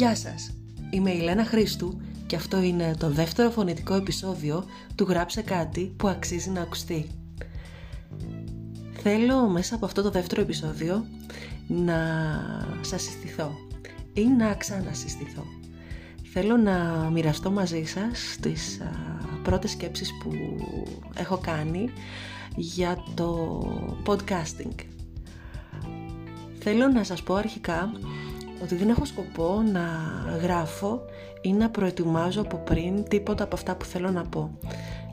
Γεια σας, είμαι η Λένα Χρήστου και αυτό είναι το δεύτερο φωνητικό επεισόδιο του «Γράψε κάτι που αξίζει να ακουστεί». Θέλω μέσα από αυτό το δεύτερο επεισόδιο να σας συστηθώ ή να ξανασυστηθώ. Θέλω να μοιραστώ μαζί σας τις α, πρώτες σκέψεις που έχω κάνει για το podcasting. Θέλω να σας πω αρχικά ότι δεν έχω σκοπό να γράφω ή να προετοιμάζω από πριν τίποτα από αυτά που θέλω να πω.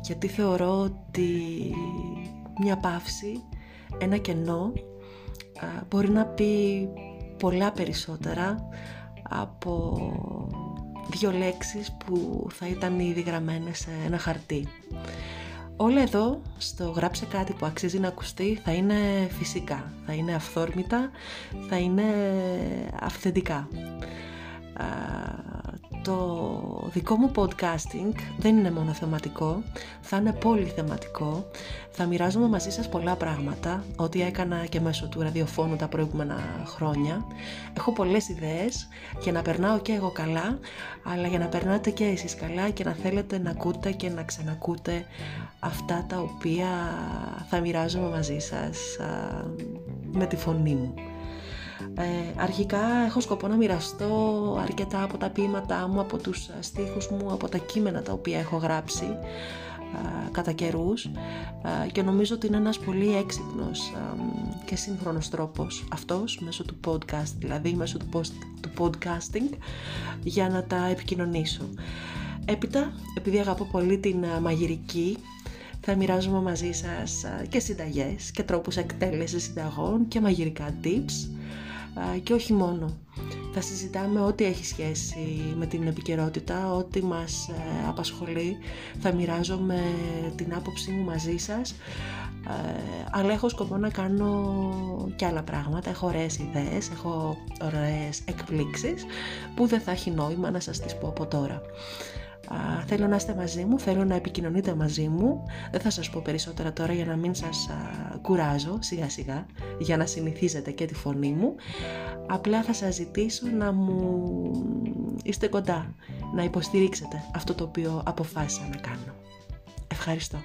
Γιατί θεωρώ ότι μια παύση, ένα κενό, μπορεί να πει πολλά περισσότερα από δύο λέξεις που θα ήταν ήδη γραμμένες σε ένα χαρτί. Όλα εδώ στο γράψε κάτι που αξίζει να ακουστεί θα είναι φυσικά, θα είναι αυθόρμητα, θα είναι αυθεντικά. Το δικό μου podcasting δεν είναι μόνο θεματικό, θα είναι πολυθεματικό. Θα μοιράζομαι μαζί σας πολλά πράγματα, ό,τι έκανα και μέσω του ραδιοφώνου τα προηγούμενα χρόνια. Έχω πολλές ιδέες για να περνάω και εγώ καλά, αλλά για να περνάτε και εσείς καλά και να θέλετε να ακούτε και να ξανακούτε αυτά τα οποία θα μοιράζομαι μαζί σας με τη φωνή μου. Ε, αρχικά έχω σκοπό να μοιραστώ αρκετά από τα ποίηματά μου, από τους στίχους μου, από τα κείμενα τα οποία έχω γράψει ε, κατά καιρούς ε, και νομίζω ότι είναι ένας πολύ έξυπνος και σύγχρονος τρόπος αυτός μέσω του podcast, δηλαδή μέσω του, post, του podcasting για να τα επικοινωνήσω. Έπειτα, επειδή αγαπώ πολύ την μαγειρική, θα μοιράζομαι μαζί σας και συνταγές και τρόπους εκτέλεσης συνταγών και μαγειρικά tips και όχι μόνο. Θα συζητάμε ό,τι έχει σχέση με την επικαιρότητα, ό,τι μας ε, απασχολεί. Θα μοιράζομαι την άποψή μου μαζί σας, ε, αλλά έχω σκοπό να κάνω και άλλα πράγματα. Έχω ωραίες ιδέες, έχω ωραίες εκπλήξεις που δεν θα έχει νόημα να σας τις πω από τώρα θέλω να είστε μαζί μου, θέλω να επικοινωνείτε μαζί μου. Δεν θα σας πω περισσότερα τώρα για να μην σας κουράζω σιγά σιγά, για να συνηθίζετε και τη φωνή μου. Απλά θα σας ζητήσω να μου είστε κοντά, να υποστηρίξετε αυτό το οποίο αποφάσισα να κάνω. Ευχαριστώ.